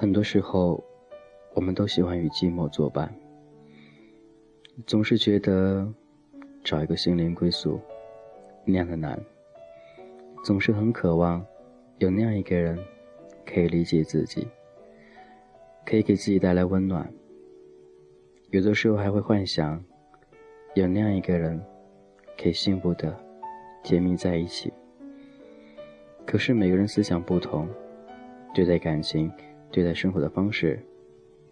很多时候，我们都喜欢与寂寞作伴，总是觉得找一个心灵归宿那样的难，总是很渴望有那样一个人可以理解自己，可以给自己带来温暖。有的时候还会幻想有那样一个人可以幸福的甜蜜在一起。可是每个人思想不同，对待感情。对待生活的方式，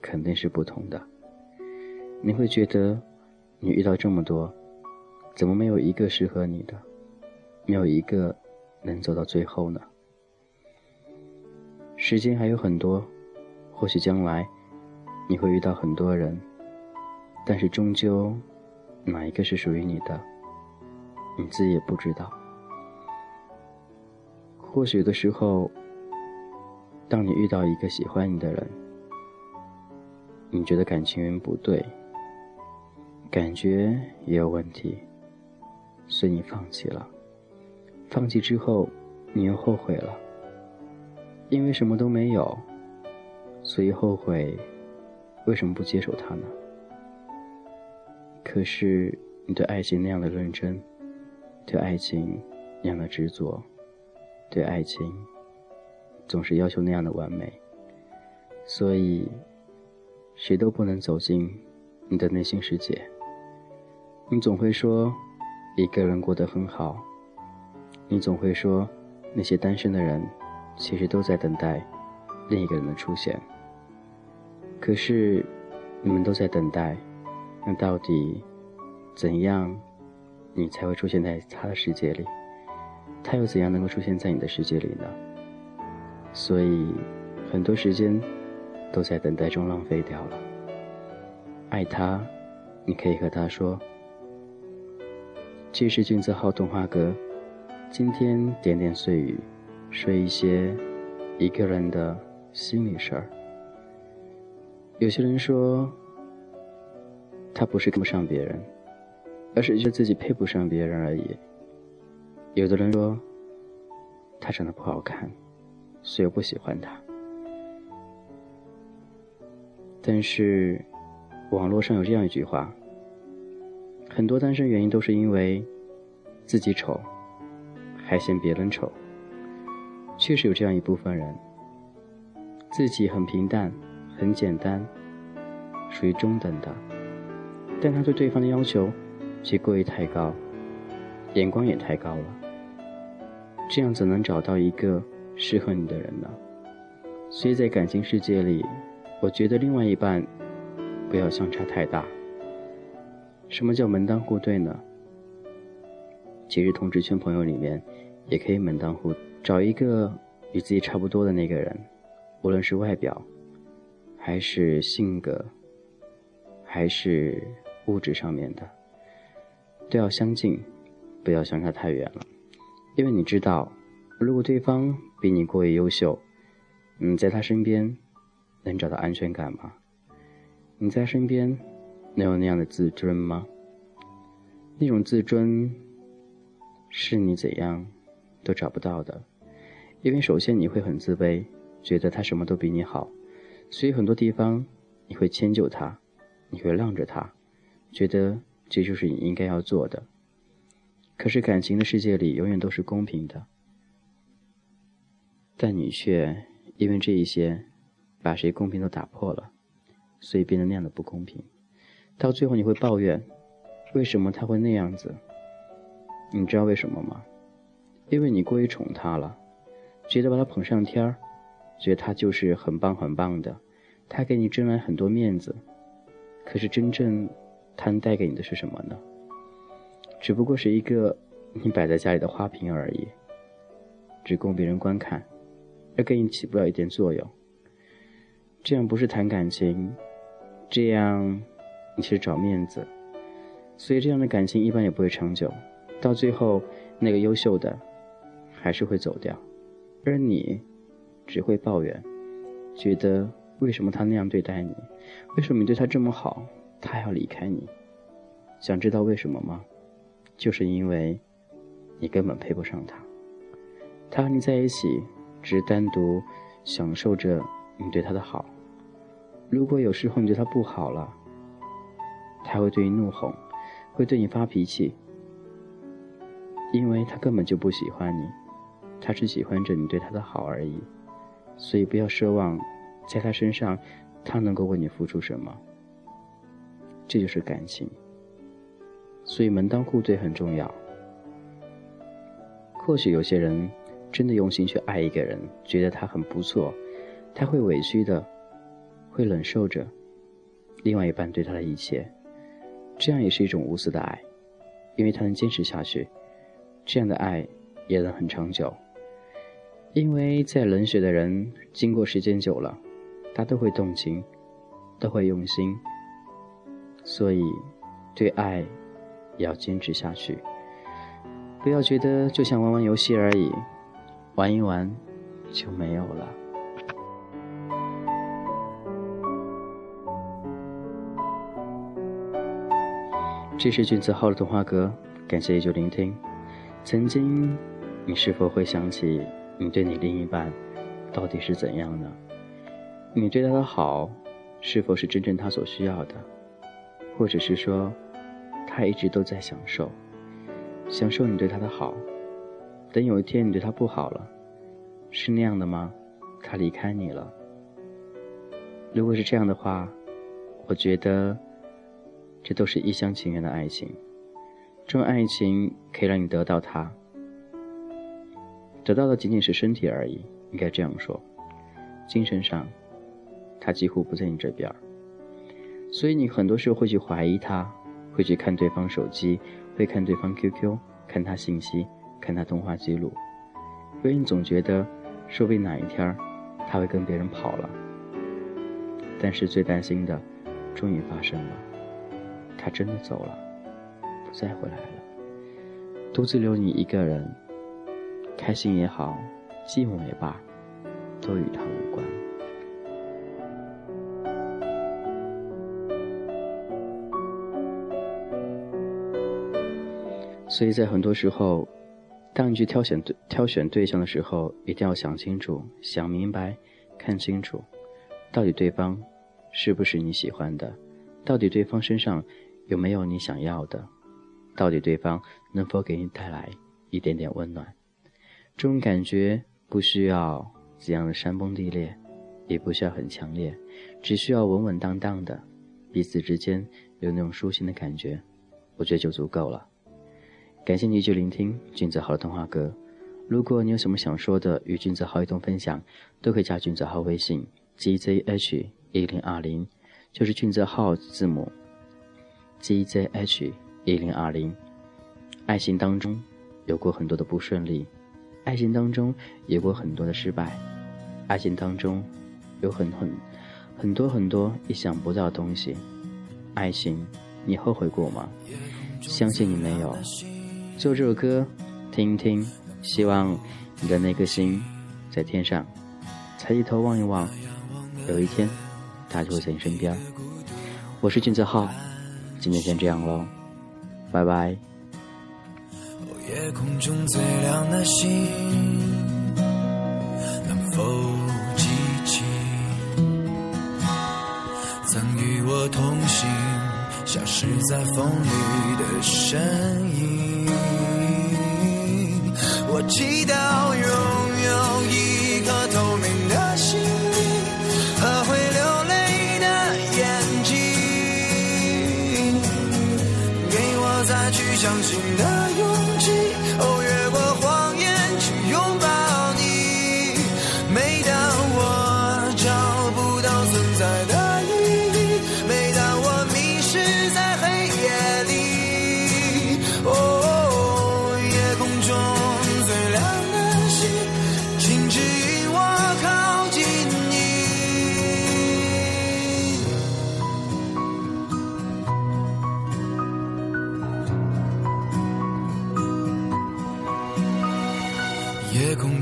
肯定是不同的。你会觉得，你遇到这么多，怎么没有一个适合你的，没有一个能走到最后呢？时间还有很多，或许将来你会遇到很多人，但是终究哪一个是属于你的，你自己也不知道。或许有的时候。当你遇到一个喜欢你的人，你觉得感情不对，感觉也有问题，所以你放弃了。放弃之后，你又后悔了，因为什么都没有，所以后悔。为什么不接受他呢？可是你对爱情那样的认真，对爱情那样的执着，对爱情。总是要求那样的完美，所以谁都不能走进你的内心世界。你总会说一个人过得很好，你总会说那些单身的人其实都在等待另一个人的出现。可是你们都在等待，那到底怎样你才会出现在他的世界里？他又怎样能够出现在你的世界里呢？所以，很多时间都在等待中浪费掉了。爱他，你可以和他说：“这是俊子号童话阁，今天点点碎语，说一些一个人的心里事儿。”有些人说，他不是跟不上别人，而是觉得自己配不上别人而已。有的人说，他长得不好看。所以我不喜欢他，但是网络上有这样一句话：很多单身原因都是因为自己丑，还嫌别人丑。确实有这样一部分人，自己很平淡、很简单，属于中等的，但他对对方的要求却过于太高，眼光也太高了。这样怎能找到一个？适合你的人呢，所以在感情世界里，我觉得另外一半不要相差太大。什么叫门当户对呢？其实同志圈朋友里面也可以门当户，找一个与自己差不多的那个人，无论是外表，还是性格，还是物质上面的，都要相近，不要相差太远了，因为你知道。如果对方比你过于优秀，你在他身边能找到安全感吗？你在身边能有那样的自尊吗？那种自尊是你怎样都找不到的，因为首先你会很自卑，觉得他什么都比你好，所以很多地方你会迁就他，你会让着他，觉得这就是你应该要做的。可是感情的世界里永远都是公平的。但你却因为这一些，把谁公平都打破了，所以变得那样的不公平。到最后你会抱怨，为什么他会那样子？你知道为什么吗？因为你过于宠他了，觉得把他捧上天儿，觉得他就是很棒很棒的，他给你挣来很多面子。可是真正他能带给你的是什么呢？只不过是一个你摆在家里的花瓶而已，只供别人观看。而给你起不了一点作用，这样不是谈感情，这样你是找面子，所以这样的感情一般也不会长久，到最后那个优秀的还是会走掉，而你只会抱怨，觉得为什么他那样对待你，为什么你对他这么好，他要离开你？想知道为什么吗？就是因为你根本配不上他，他和你在一起。只单独享受着你对他的好。如果有时候你对他不好了，他会对你怒吼，会对你发脾气，因为他根本就不喜欢你，他只喜欢着你对他的好而已。所以不要奢望，在他身上，他能够为你付出什么。这就是感情。所以门当户对很重要。或许有些人真的用心去爱一个人，觉得他很不错，他会委屈的，会忍受着另外一半对他的一切，这样也是一种无私的爱，因为他能坚持下去，这样的爱也能很长久。因为在冷血的人，经过时间久了，他都会动情，都会用心，所以对爱也要坚持下去。不要觉得就像玩玩游戏而已，玩一玩就没有了。这是君子号的童话歌，感谢依旧聆听。曾经，你是否会想起你对你另一半到底是怎样呢？你对他的好，是否是真正他所需要的，或者是说，他一直都在享受？享受你对他的好，等有一天你对他不好了，是那样的吗？他离开你了。如果是这样的话，我觉得这都是一厢情愿的爱情。这种爱情可以让你得到他，得到的仅仅是身体而已，应该这样说。精神上，他几乎不在你这边所以你很多时候会去怀疑他，会去看对方手机。会看对方 QQ，看他信息，看他通话记录，因为你总觉得，说不定哪一天他会跟别人跑了。但是最担心的，终于发生了，他真的走了，不再回来了，独自留你一个人，开心也好，寂寞也罢，都与他无关。所以在很多时候，当你去挑选对挑选对象的时候，一定要想清楚、想明白、看清楚，到底对方是不是你喜欢的，到底对方身上有没有你想要的，到底对方能否给你带来一点点温暖。这种感觉不需要怎样的山崩地裂，也不需要很强烈，只需要稳稳当当的，彼此之间有那种舒心的感觉，我觉得就足够了。感谢你一直聆听君子号的童话歌。如果你有什么想说的，与君子号一同分享，都可以加君子号微信 gzh 一零二零，就是君子号字母 gzh 一零二零。爱情当中有过很多的不顺利，爱情当中有过很多的失败，爱情当中有很很很多很多意想不到的东西。爱情，你后悔过吗？相信你没有。就这首歌，听一听，希望你的那颗心在天上，抬起头望一望，有一天，他就会在你身边。我是金泽浩，今天先这样喽，拜拜。夜空中最亮的星，能否记起曾与我同行，消失在风里的身影？我祈祷拥有一颗透明的心灵和会流泪的眼睛，给我再去相信的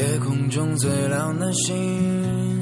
夜空中最亮的星。